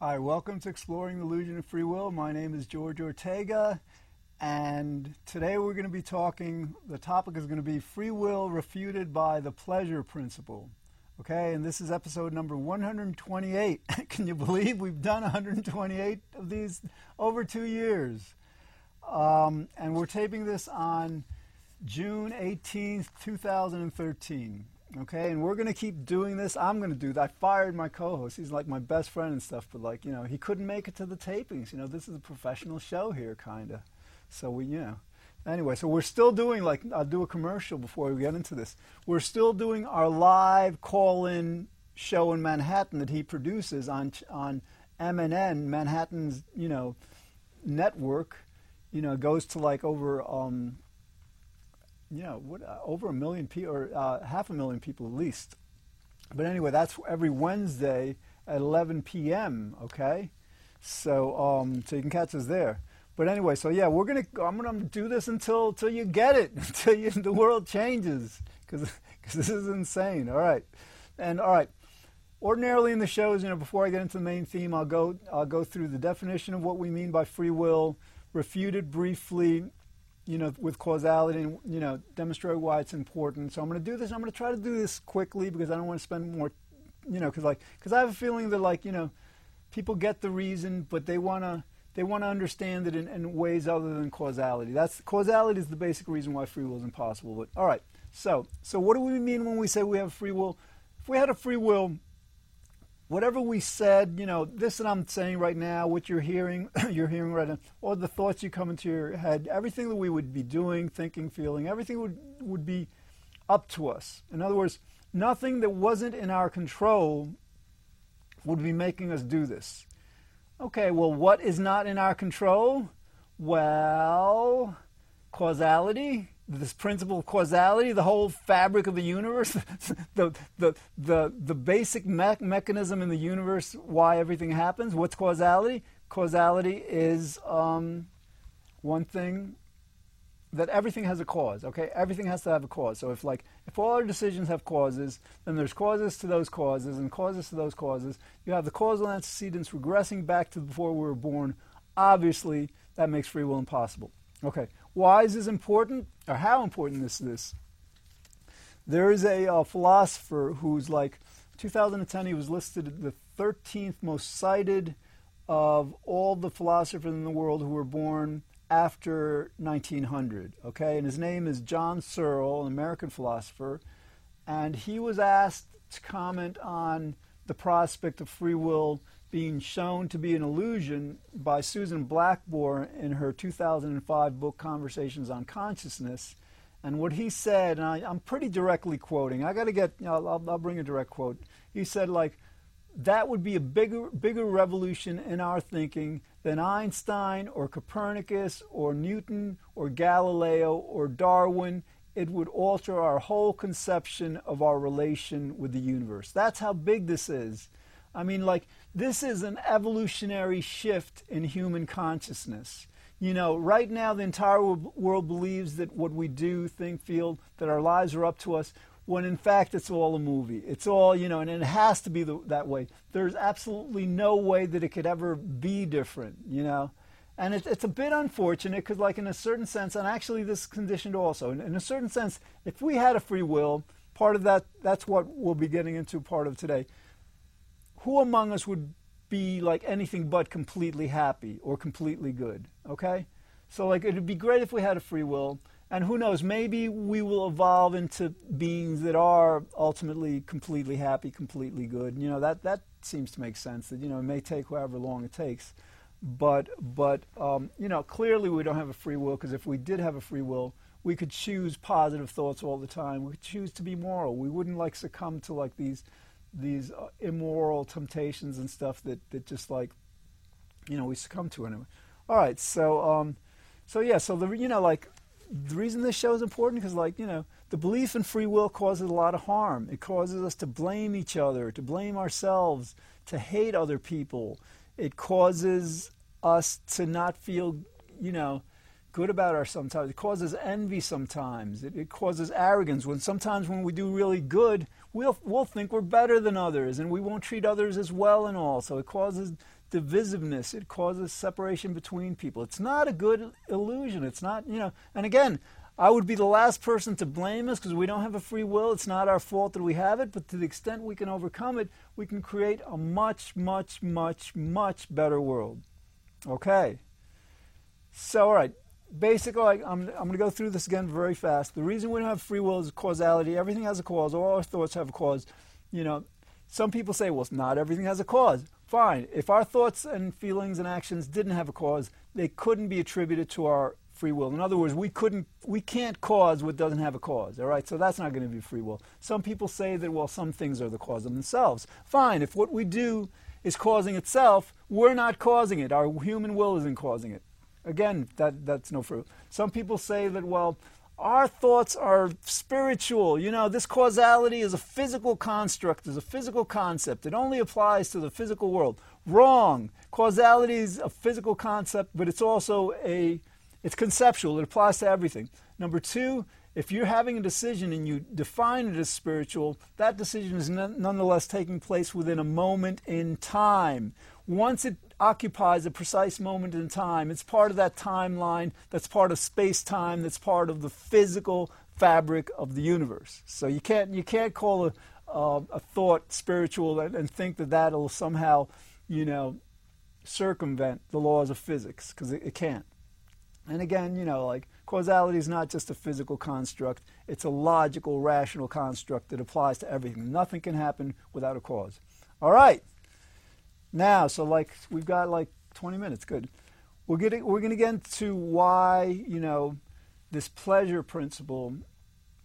Hi, welcome to Exploring the Illusion of Free Will. My name is George Ortega, and today we're going to be talking. The topic is going to be free will refuted by the pleasure principle. Okay, and this is episode number 128. Can you believe we've done 128 of these over two years? Um, and we're taping this on June 18th, 2013. Okay, and we're going to keep doing this. I'm going to do that. I fired my co host. He's like my best friend and stuff, but like, you know, he couldn't make it to the tapings. You know, this is a professional show here, kind of. So we, you know. Anyway, so we're still doing, like, I'll do a commercial before we get into this. We're still doing our live call in show in Manhattan that he produces on, on MNN, Manhattan's, you know, network. You know, goes to like over um, you know, what, uh, over a million people, or uh, half a million people at least. But anyway, that's every Wednesday at 11 p.m. Okay, so um, so you can catch us there. But anyway, so yeah, we're gonna I'm gonna do this until until you get it, until you, the world changes, because this is insane. All right, and all right. Ordinarily in the shows, you know, before I get into the main theme, I'll go I'll go through the definition of what we mean by free will, refuted briefly, you know, with causality and, you know, demonstrate why it's important. So I'm going to do this. I'm going to try to do this quickly because I don't want to spend more, you know, because like, because I have a feeling that like, you know, people get the reason, but they want to, they want to understand it in, in, ways other than causality. That's causality is the basic reason why free will is impossible. But all right, so so what do we mean when we say we have free will? If we had a free will, whatever we said, you know, this that I'm saying right now, what you're hearing, you're hearing right now, or the thoughts you come into your head, everything that we would be doing, thinking, feeling, everything would would be up to us. In other words, nothing that wasn't in our control would be making us do this. Okay, well, what is not in our control? Well, causality, this principle of causality, the whole fabric of the universe, the, the, the, the basic me- mechanism in the universe why everything happens. What's causality? Causality is um, one thing that everything has a cause, okay? Everything has to have a cause. So if like if all our decisions have causes, then there's causes to those causes and causes to those causes. You have the causal antecedents regressing back to before we were born. Obviously, that makes free will impossible. Okay. Why is this important, or how important is this? There is a uh, philosopher who's like, 2010, he was listed the 13th most cited of all the philosophers in the world who were born after 1900. Okay, and his name is John Searle, an American philosopher, and he was asked to comment on the prospect of free will being shown to be an illusion by Susan Blackmore in her 2005 book Conversations on Consciousness. And what he said, and I, am pretty directly quoting, I got to get, you know, I'll, I'll bring a direct quote. He said, like, that would be a bigger, bigger revolution in our thinking than Einstein or Copernicus or Newton or Galileo or Darwin. It would alter our whole conception of our relation with the universe. That's how big this is. I mean, like, this is an evolutionary shift in human consciousness. You know, right now the entire world believes that what we do, think, feel, that our lives are up to us, when in fact it's all a movie. It's all, you know, and it has to be the, that way. There's absolutely no way that it could ever be different, you know. And it, it's a bit unfortunate because, like, in a certain sense, and actually this is conditioned also, in, in a certain sense, if we had a free will, part of that, that's what we'll be getting into part of today who among us would be like anything but completely happy or completely good? Okay? So, like, it'd be great if we had a free will. And who knows, maybe we will evolve into beings that are ultimately completely happy, completely good. You know, that, that seems to make sense that, you know, it may take however long it takes. But, but um, you know, clearly we don't have a free will because if we did have a free will, we could choose positive thoughts all the time. We could choose to be moral. We wouldn't like succumb to like these these uh, immoral temptations and stuff that, that just like you know we succumb to anyway. All right, so um, so yeah, so the you know like the reason this show is important because like you know the belief in free will causes a lot of harm. It causes us to blame each other, to blame ourselves, to hate other people. It causes us to not feel you know good about ourselves sometimes. It causes envy sometimes. It, it causes arrogance. When sometimes when we do really good, we'll we'll think we're better than others, and we won't treat others as well and all. So it causes divisiveness. It causes separation between people. It's not a good illusion. It's not, you know, and again, I would be the last person to blame us because we don't have a free will. It's not our fault that we have it, but to the extent we can overcome it, we can create a much, much, much, much better world. Okay. So, all right. Basically, I'm, I'm going to go through this again very fast. The reason we don't have free will is causality. Everything has a cause. All our thoughts have a cause. You know, some people say, well, not everything has a cause. Fine. If our thoughts and feelings and actions didn't have a cause, they couldn't be attributed to our free will. In other words, we couldn't, we can't cause what doesn't have a cause. All right, so that's not going to be free will. Some people say that well, some things are the cause of themselves. Fine, if what we do is causing itself, we're not causing it. Our human will isn't causing it. Again, that that's no fruit. Some people say that well, our thoughts are spiritual. You know, this causality is a physical construct, is a physical concept. It only applies to the physical world. Wrong. Causality is a physical concept, but it's also a it's conceptual, it applies to everything. Number two, if you're having a decision and you define it as spiritual, that decision is nonetheless taking place within a moment in time. Once it occupies a precise moment in time, it's part of that timeline, that's part of space time, that's part of the physical fabric of the universe. So you can't, you can't call a, uh, a thought spiritual and, and think that that'll somehow, you know, circumvent the laws of physics, because it, it can't. And again, you know, like causality is not just a physical construct, it's a logical, rational construct that applies to everything. Nothing can happen without a cause. All right. Now, so like we've got like 20 minutes, good. We're getting we're going to get into why, you know, this pleasure principle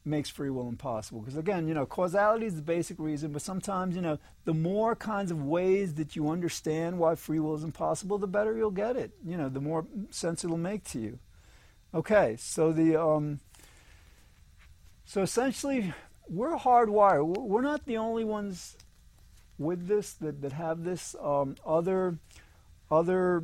makes free will impossible. Because again, you know, causality is the basic reason, but sometimes, you know, the more kinds of ways that you understand why free will is impossible, the better you'll get it. You know, the more sense it'll make to you. Okay, so the um, so essentially, we're hardwired. We're not the only ones with this that, that have this. Um, other other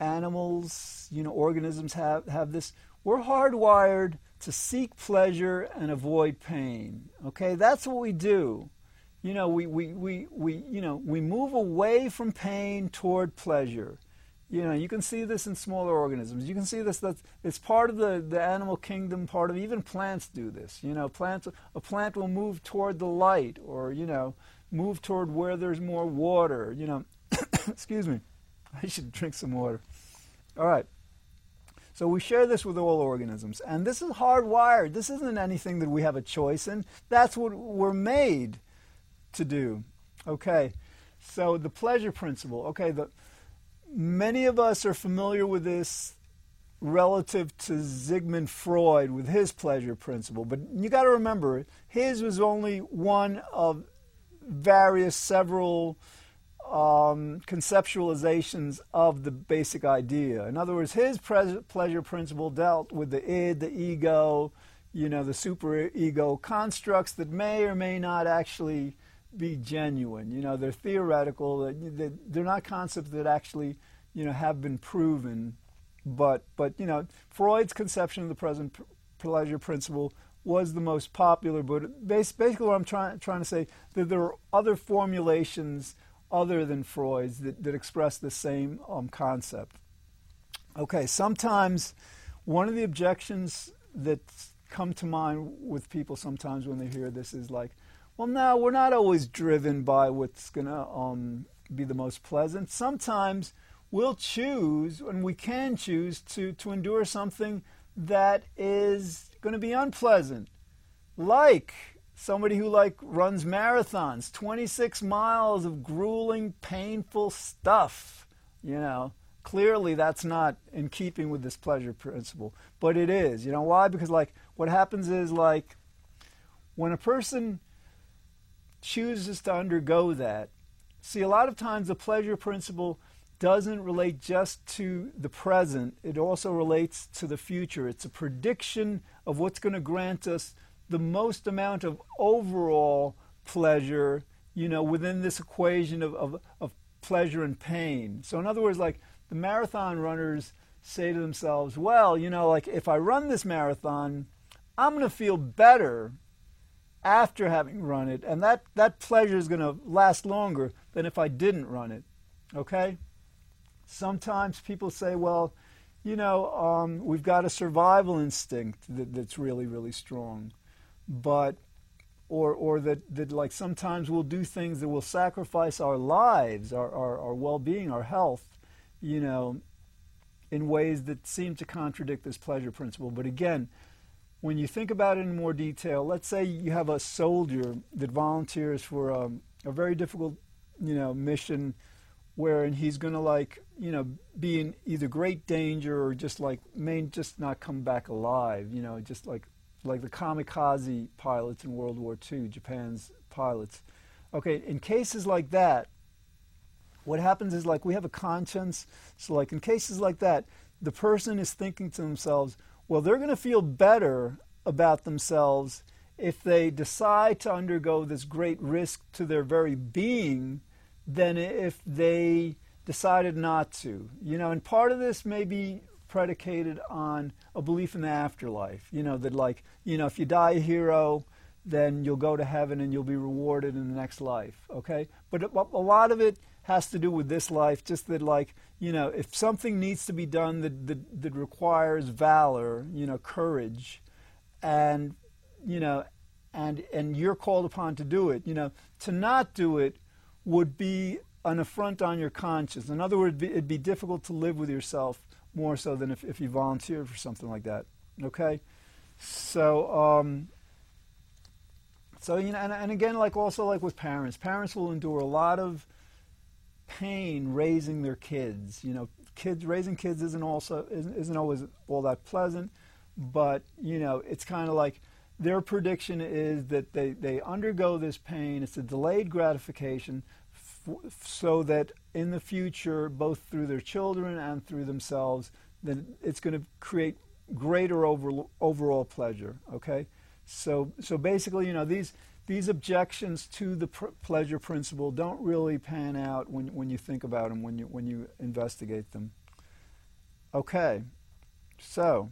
animals, you know, organisms have have this. We're hardwired to seek pleasure and avoid pain. Okay, that's what we do. You know, we, we, we, we, you know, we move away from pain toward pleasure. You know, you can see this in smaller organisms. You can see this that it's part of the, the animal kingdom, part of even plants do this. You know, plants a plant will move toward the light or, you know, move toward where there's more water, you know. Excuse me. I should drink some water. All right. So we share this with all organisms. And this is hardwired. This isn't anything that we have a choice in. That's what we're made to do. Okay. So the pleasure principle. Okay, the many of us are familiar with this relative to Sigmund Freud with his pleasure principle. But you got to remember, his was only one of various several um, conceptualizations of the basic idea. In other words, his pleasure principle dealt with the id, the ego, you know, the super ego constructs that may or may not actually be genuine. You know, they're theoretical. They're not concepts that actually, you know, have been proven. But, but you know, Freud's conception of the present pleasure principle was the most popular. But basically, what I'm trying trying to say that there are other formulations other than Freud's that, that express the same um, concept. Okay, sometimes one of the objections that come to mind with people sometimes when they hear this is like, well, no, we're not always driven by what's going to um, be the most pleasant. Sometimes we'll choose, and we can choose, to, to endure something that is going to be unpleasant, like somebody who like runs marathons 26 miles of grueling painful stuff you know? Clearly that's not in keeping with this pleasure principle but it is you know? Why? Because like what happens is like when a person chooses to undergo that see a lot of times the pleasure principle doesn't relate just to the present it also relates to the future it's a prediction of what's going to grant us the most amount of overall pleasure, you know, within this equation of, of, of pleasure and pain. So, in other words, like the marathon runners say to themselves, well, you know, like if I run this marathon, I'm going to feel better after having run it, and that, that pleasure is going to last longer than if I didn't run it. Okay? Sometimes people say, well, you know, um, we've got a survival instinct that, that's really, really strong. But, or, or that, that, like, sometimes we'll do things that will sacrifice our lives, our, our, our well being, our health, you know, in ways that seem to contradict this pleasure principle. But again, when you think about it in more detail, let's say you have a soldier that volunteers for um, a very difficult, you know, mission where he's going to like, you know, be in either great danger or just like may just not come back alive, you know, just like like the kamikaze pilots in World War II, Japan's pilots. Okay, in cases like that, what happens is like we have a conscience. So like in cases like that, the person is thinking to themselves, well, they're going to feel better about themselves if they decide to undergo this great risk to their very being than if they decided not to. You know, and part of this may be predicated on a belief in the afterlife. You know, that like, you know, if you die a hero, then you'll go to heaven and you'll be rewarded in the next life. Okay? But a lot of it has to do with this life, just that, like, you know, if something needs to be done that, that, that requires valor, you know, courage, and, you know, and, and you're called upon to do it, you know, to not do it would be an affront on your conscience. In other words, it'd be difficult to live with yourself more so than if, if you volunteered for something like that. Okay? So, um, so you know, and, and again, like also like with parents, parents will endure a lot of pain raising their kids. You know, kids raising kids isn't also isn't, isn't always all that pleasant, but you know, it's kind of like their prediction is that they, they undergo this pain. It's a delayed gratification so that in the future, both through their children and through themselves, that it's going to create greater over, overall pleasure. Okay, so so basically, you know, these these objections to the pr- pleasure principle don't really pan out when, when you think about them, when you, when you investigate them. Okay, so,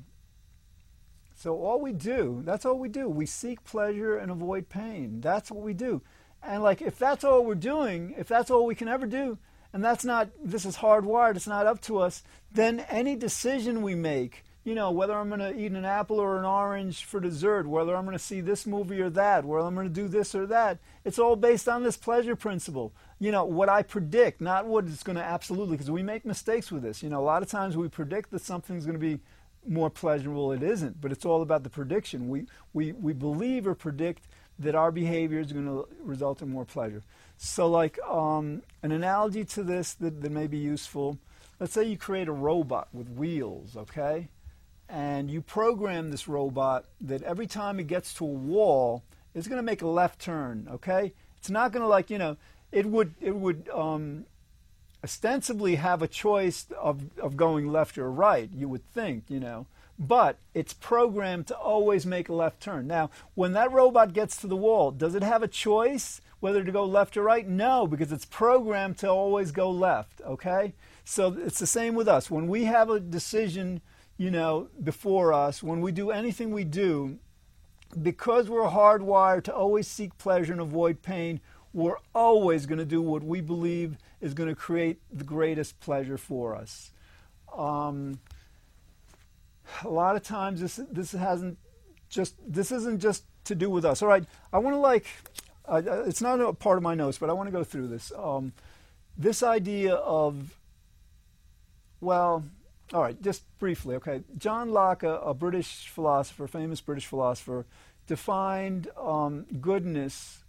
so all we do, that's all we do. We seek pleasure and avoid pain. That's what we do. And like, if that's all we're doing, if that's all we can ever do, and that's not, this is hardwired, it's not up to us, then any decision we make you know, whether I'm going to eat an apple or an orange for dessert, whether I'm going to see this movie or that, whether I'm going to do this or that. It's all based on this pleasure principle. You know, what I predict, not what it's going to absolutely, because we make mistakes with this. You know, a lot of times we predict that something's going to be more pleasurable. It isn't, but it's all about the prediction. We, we, we believe or predict that our behavior is going to result in more pleasure. So, like um, an analogy to this that, that may be useful let's say you create a robot with wheels, okay? and you program this robot that every time it gets to a wall, it's going to make a left turn. Okay, it's not going to like you know it would it would um, ostensibly have a choice of of going left or right. You would think you know. But it's programmed to always make a left turn. Now, when that robot gets to the wall, does it have a choice whether to go left or right? No, because it's programmed to always go left. Okay? So it's the same with us. When we have a decision you know, before us, when we do anything we do, because we're hardwired to always seek pleasure and avoid pain, we're always going to do what we believe is going to create the greatest pleasure for us. Um, a lot of times, this this hasn't just this isn't just to do with us. All right, I want to like it's not a part of my notes, but I want to go through this. Um, this idea of well, all right, just briefly, okay. John Locke, a, a British philosopher, famous British philosopher, defined um, goodness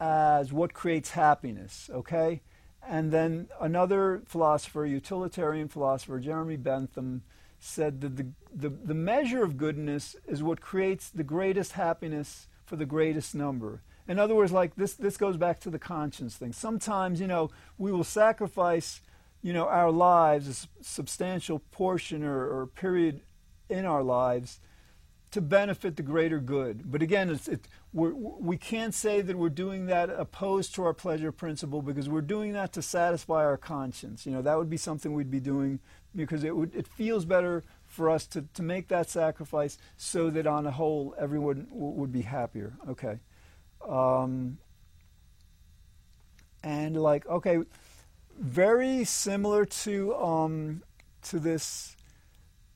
as what creates happiness, okay? And then another philosopher, utilitarian philosopher, Jeremy Bentham, said that the, the, the measure of goodness is what creates the greatest happiness for the greatest number. In other words, like this, this goes back to the conscience thing. Sometimes, you know, we will sacrifice you know, our lives, a substantial portion or, or period in our lives to benefit the greater good. But again, it's, it, we're, we can't say that we're doing that opposed to our pleasure principle because we're doing that to satisfy our conscience. You know, that would be something we'd be doing because it, would, it feels better for us to, to make that sacrifice so that on a whole everyone would be happier. Okay. Um, and like, okay, very similar to um, to this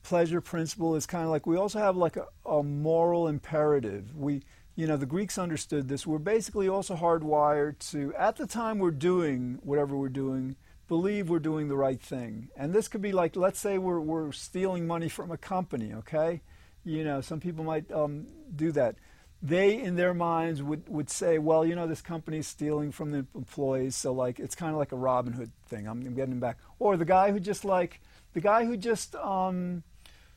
pleasure principle is kind of like we also have like a, a moral imperative. We you know, the Greeks understood this. We're basically also hardwired to, at the time we're doing whatever we're doing, believe we're doing the right thing. And this could be like, let's say we're, we're stealing money from a company, okay? You know, some people might um, do that. They, in their minds, would, would say, well, you know, this company's stealing from the employees, so like it's kind of like a Robin Hood thing. I'm, I'm getting them back. Or the guy who just like, the guy who just, um,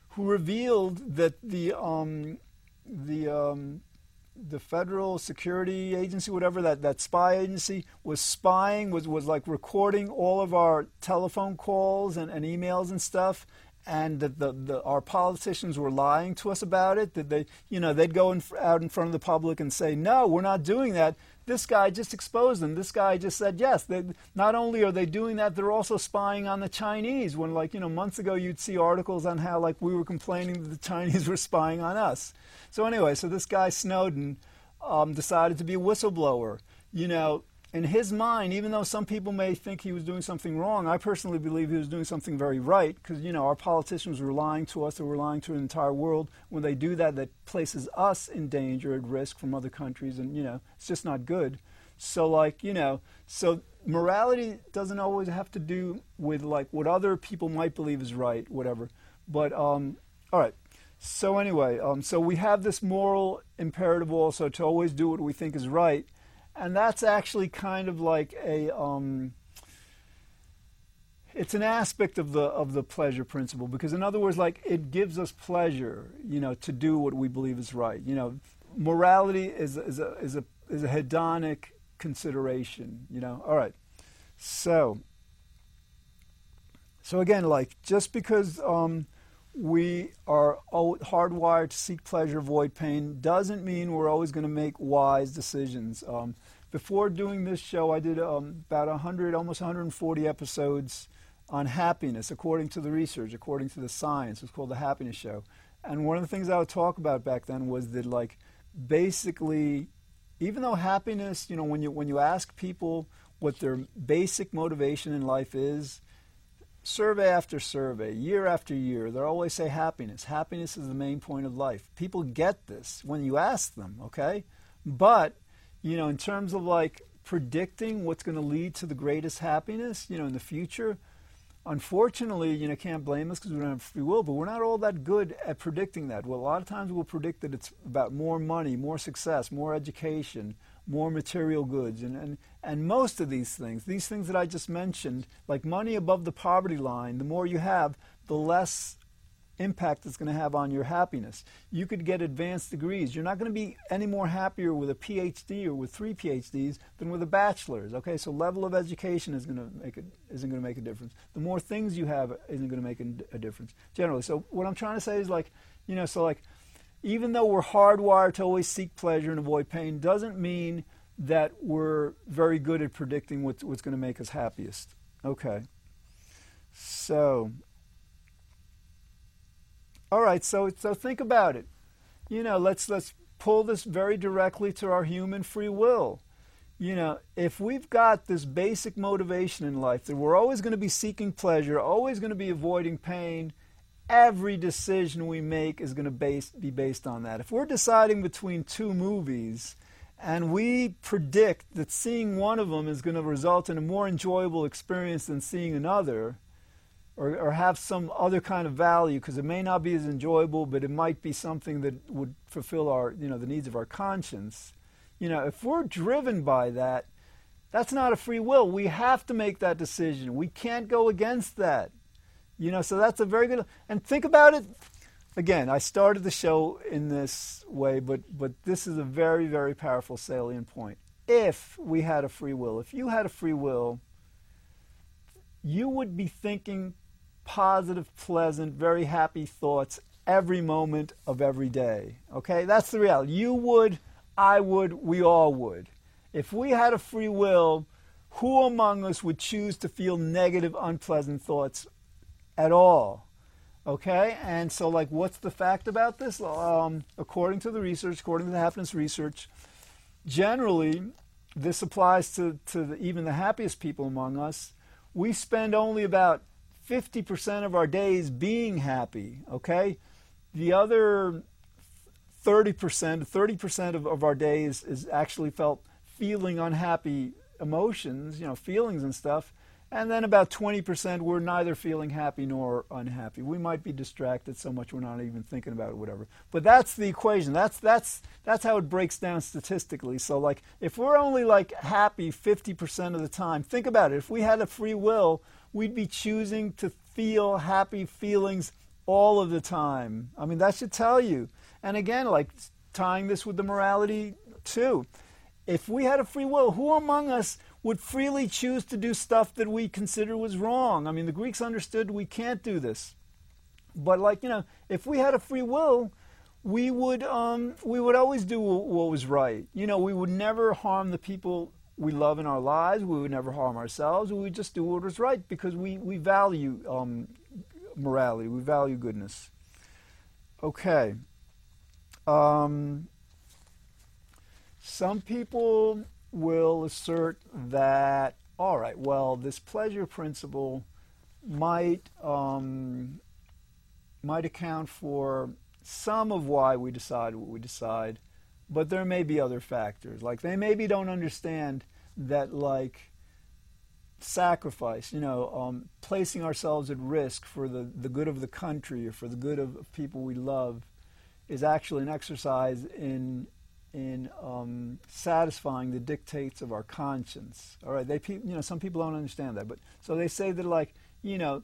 who revealed that the, um, the, um, the federal security agency, whatever that, that spy agency was spying, was, was like recording all of our telephone calls and, and emails and stuff, and that the, the, our politicians were lying to us about it. That they, you know, they'd go in, out in front of the public and say, "No, we're not doing that." This guy just exposed them. This guy just said, "Yes." They, not only are they doing that, they're also spying on the Chinese. When, like, you know, months ago, you'd see articles on how, like, we were complaining that the Chinese were spying on us. So anyway, so this guy Snowden um, decided to be a whistleblower. You know, in his mind, even though some people may think he was doing something wrong, I personally believe he was doing something very right because, you know, our politicians were lying to us, they were lying to the entire world. When they do that, that places us in danger, at risk from other countries, and, you know, it's just not good. So, like, you know, so morality doesn't always have to do with, like, what other people might believe is right, whatever. But, um, all right. So anyway, um, so we have this moral imperative also to always do what we think is right, and that's actually kind of like a um, it's an aspect of the of the pleasure principle because in other words, like it gives us pleasure, you know, to do what we believe is right. You know, morality is is a is a is a hedonic consideration. You know, all right, so so again, like just because. Um, we are hardwired to seek pleasure, avoid pain, doesn't mean we're always going to make wise decisions. Um, before doing this show, I did um, about 100, almost 140 episodes on happiness, according to the research, according to the science. It's called the Happiness Show. And one of the things I would talk about back then was that, like, basically, even though happiness, you know, when you when you ask people what their basic motivation in life is, survey after survey, year after year, they always say happiness. Happiness is the main point of life. People get this when you ask them, okay? But, you know, in terms of like predicting what's going to lead to the greatest happiness, you know, in the future, unfortunately, you know, can't blame us because we don't have free will, but we're not all that good at predicting that. Well, a lot of times we'll predict that it's about more money, more success, more education, more material goods. And, and, and most of these things, these things that I just mentioned, like money above the poverty line, the more you have, the less impact it's going to have on your happiness. You could get advanced degrees. You're not going to be any more happier with a PhD or with three PhDs than with a bachelor's. Okay, so level of education is going to make it isn't going to make a difference. The more things you have isn't going to make a, a difference generally. So what I'm trying to say is like, you know, so like even though we're hardwired to always seek pleasure and avoid pain, doesn't mean that we're very good at predicting what's, what's going to make us happiest. Okay. So, all right. So, so think about it. You know, let's let's pull this very directly to our human free will. You know, if we've got this basic motivation in life that we're always going to be seeking pleasure, always going to be avoiding pain, every decision we make is going to be based on that. If we're deciding between two movies and we predict that seeing one of them is going to result in a more enjoyable experience than seeing another, or, or have some other kind of value, because it may not be as enjoyable, but it might be something that would fulfill our, you know, the needs of our conscience. You know, if we're driven by that, that's not a free will. We have to make that decision. We can't go against that. You know, so that's a very good. And think about it. Again, I started the show in this way, but but this is a very very powerful salient point. If we had a free will, if you had a free will, you would be thinking positive, pleasant, very happy thoughts every moment of every day. Okay? That's the reality. You would, I would, we all would. If we had a free will, who among us would choose to feel negative, unpleasant thoughts at all. Okay, and so like, what's the fact about this? Um, according to the research, according to the happiness research, generally, this applies to, to the, even the happiest people among us. we spend only about 50% of our days being happy, okay? The other 30%, 30% of, of our days is actually felt feeling unhappy emotions, you know, feelings and stuff. And then about 20% we're neither feeling happy nor unhappy. We might be distracted so much we're not even thinking about it, whatever. But that's the equation. That's that's that's how it breaks down statistically. So like if we're only like happy 50% of the time, think about it. If we had a free will, we'd be choosing to feel happy feelings all of the time. I mean, that should tell you. And again, like tying this with the morality too. If we had a free will, who among us would freely choose to do stuff that we consider was wrong. I mean, the Greeks understood we can't do this. But like, you know, if we had a free will, we would um, we would always do what was right. You know, we would never harm the people we love in our lives. We would never harm ourselves. We would just do what was right because we we value um, morality. We value goodness. Okay. Um, some people will assert that, all right, well, this pleasure principle might um, might account for some of why we decide what we decide, but there may be other factors. Like they maybe don't understand that, like sacrifice, you know, um, placing ourselves at risk for the, the good of the country or for the good of, of people we love, is actually an exercise in in um, satisfying the dictates of our conscience. All right, they you know some people don't understand that, but so they say that like you know,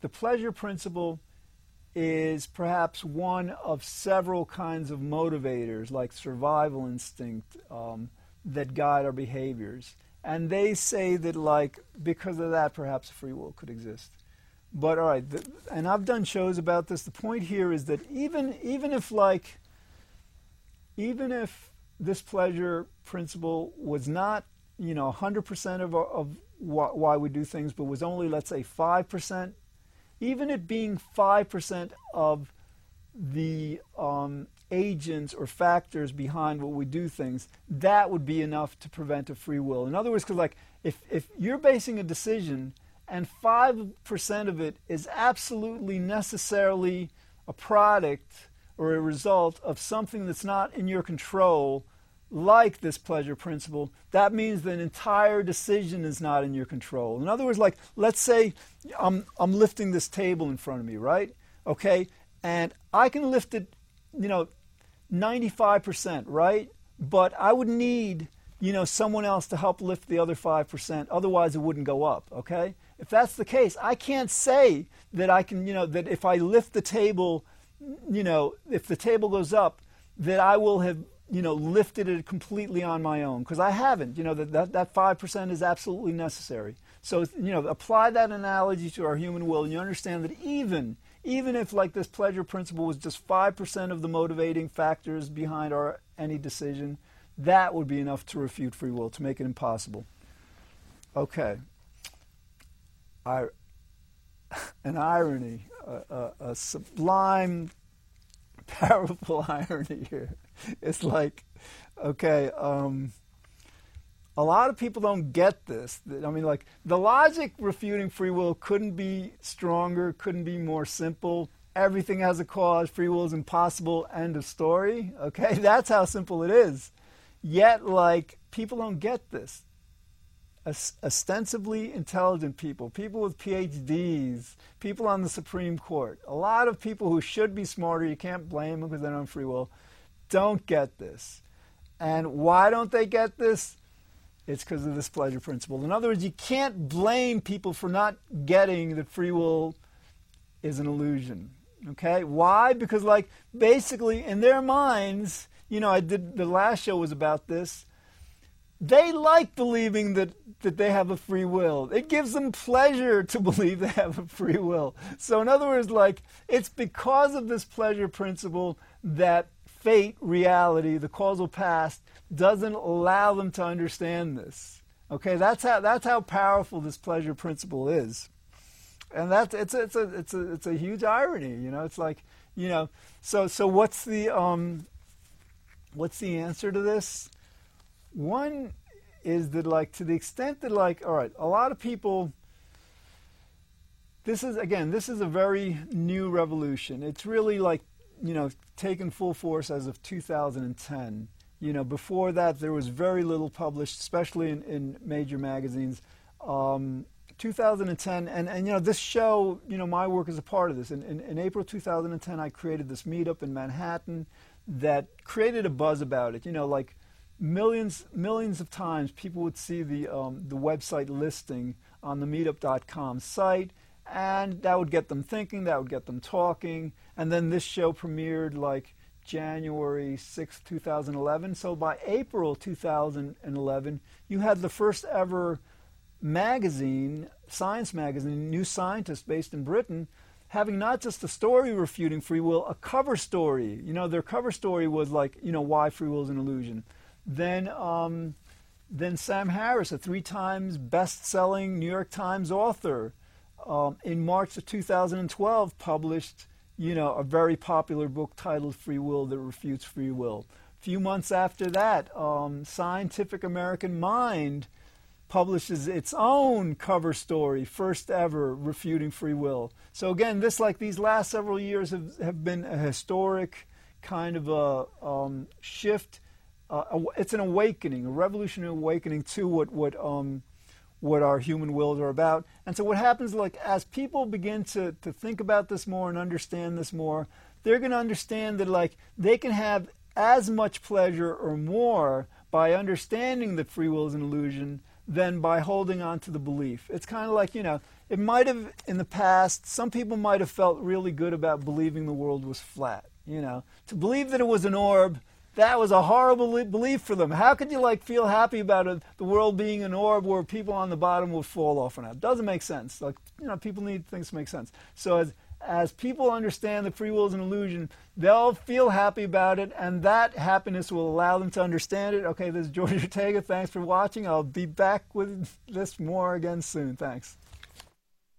the pleasure principle is perhaps one of several kinds of motivators, like survival instinct, um, that guide our behaviors. And they say that like because of that, perhaps free will could exist. But all right, the, and I've done shows about this. The point here is that even even if like even if this pleasure principle was not, you know, 100% of, of why we do things, but was only, let's say, 5%, even it being 5% of the um, agents or factors behind what we do things, that would be enough to prevent a free will. In other words, because like if, if you're basing a decision and 5% of it is absolutely necessarily a product or a result of something that's not in your control, like this pleasure principle, that means that an entire decision is not in your control. In other words, like let's say I'm I'm lifting this table in front of me, right? Okay, and I can lift it, you know, 95%, right? But I would need, you know, someone else to help lift the other 5%. Otherwise, it wouldn't go up, okay? If that's the case, I can't say that I can, you know, that if I lift the table you know, if the table goes up, that I will have, you know, lifted it completely on my own because I haven't. You know, that, that, that 5% is absolutely necessary. So, you know, apply that analogy to our human will and you understand that even, even if like this pleasure principle was just 5% of the motivating factors behind our any decision, that would be enough to refute free will, to make it impossible. Okay. I, an irony a, a, sublime, powerful irony here. It's like, okay, um, a lot of people don't get this. I mean, like, the logic refuting free will couldn't be stronger, couldn't be more simple. Everything has a cause, free will is impossible, end of story. Okay, that's how simple it is. Yet, like, people don't get this ostensibly intelligent people, people with PhDs, people on the Supreme Court, a lot of people who should be smarter, you can't blame them because they don't have free will, don't get this. And why don't they get this? It's because of this pleasure principle. In other words, you can't blame people for not getting that free will is an illusion. Okay? Why? Because, like, basically, in their minds, you know, I did the last show was about this they like believing that, that they have a free will. It gives them pleasure to believe they have a free will. So, in other words, like, it's because of this pleasure principle that fate, reality, the causal past, doesn't allow them to understand this. Okay, that's how, that's how powerful this pleasure principle is. And that's, it's, it's, a, it's, a, it's a huge irony, you know, it's like, you know, so, so what's the, um, what's the answer to this? One is that, like, to the extent that, like, all right, a lot of people, this is again, this is a very new revolution. It's really like you know taken full force as of 2010. You know, before that there was very little published, especially in, in major magazines. Um, 2010, and, and you know this show, you know my work is a part of this. In, in, in April 2010, I created this meetup in Manhattan that created a buzz about it. You know, like millions millions of times people would see the um, the website listing on the meetup.com site and that would get them thinking that would get them talking and then this show premiered like January 6, 2011 so by April 2011 you had the first ever magazine science magazine New Scientist based in Britain having not just a story refuting free will a cover story. You know their cover story was like you know why free will is an illusion then, um, then Sam Harris, a three times best selling New York Times author, um, in March of 2012 published you know, a very popular book titled Free Will that refutes free will. A few months after that, um, Scientific American Mind publishes its own cover story, first ever refuting free will. So again, this like these last several years have, have been a historic kind of a um, shift uh, it's an awakening, a revolutionary awakening to what what um, what our human wills are about. And so what happens, like as people begin to to think about this more and understand this more, they're going to understand that like they can have as much pleasure or more by understanding that free will is an illusion than by holding on to the belief. It's kind of like you know. It might have in the past. Some people might have felt really good about believing the world was flat. You know, to believe that it was an orb that was a horrible belief for them. How could you like feel happy about it, the world being an orb where people on the bottom would fall off and out? Doesn't make sense. Like you know, people need things to make sense. So as as people understand that free will is an illusion, they'll feel happy about it, and that happiness will allow them to understand it. Okay, this is George Ortega. Thanks for watching. I'll be back with this more again soon. Thanks.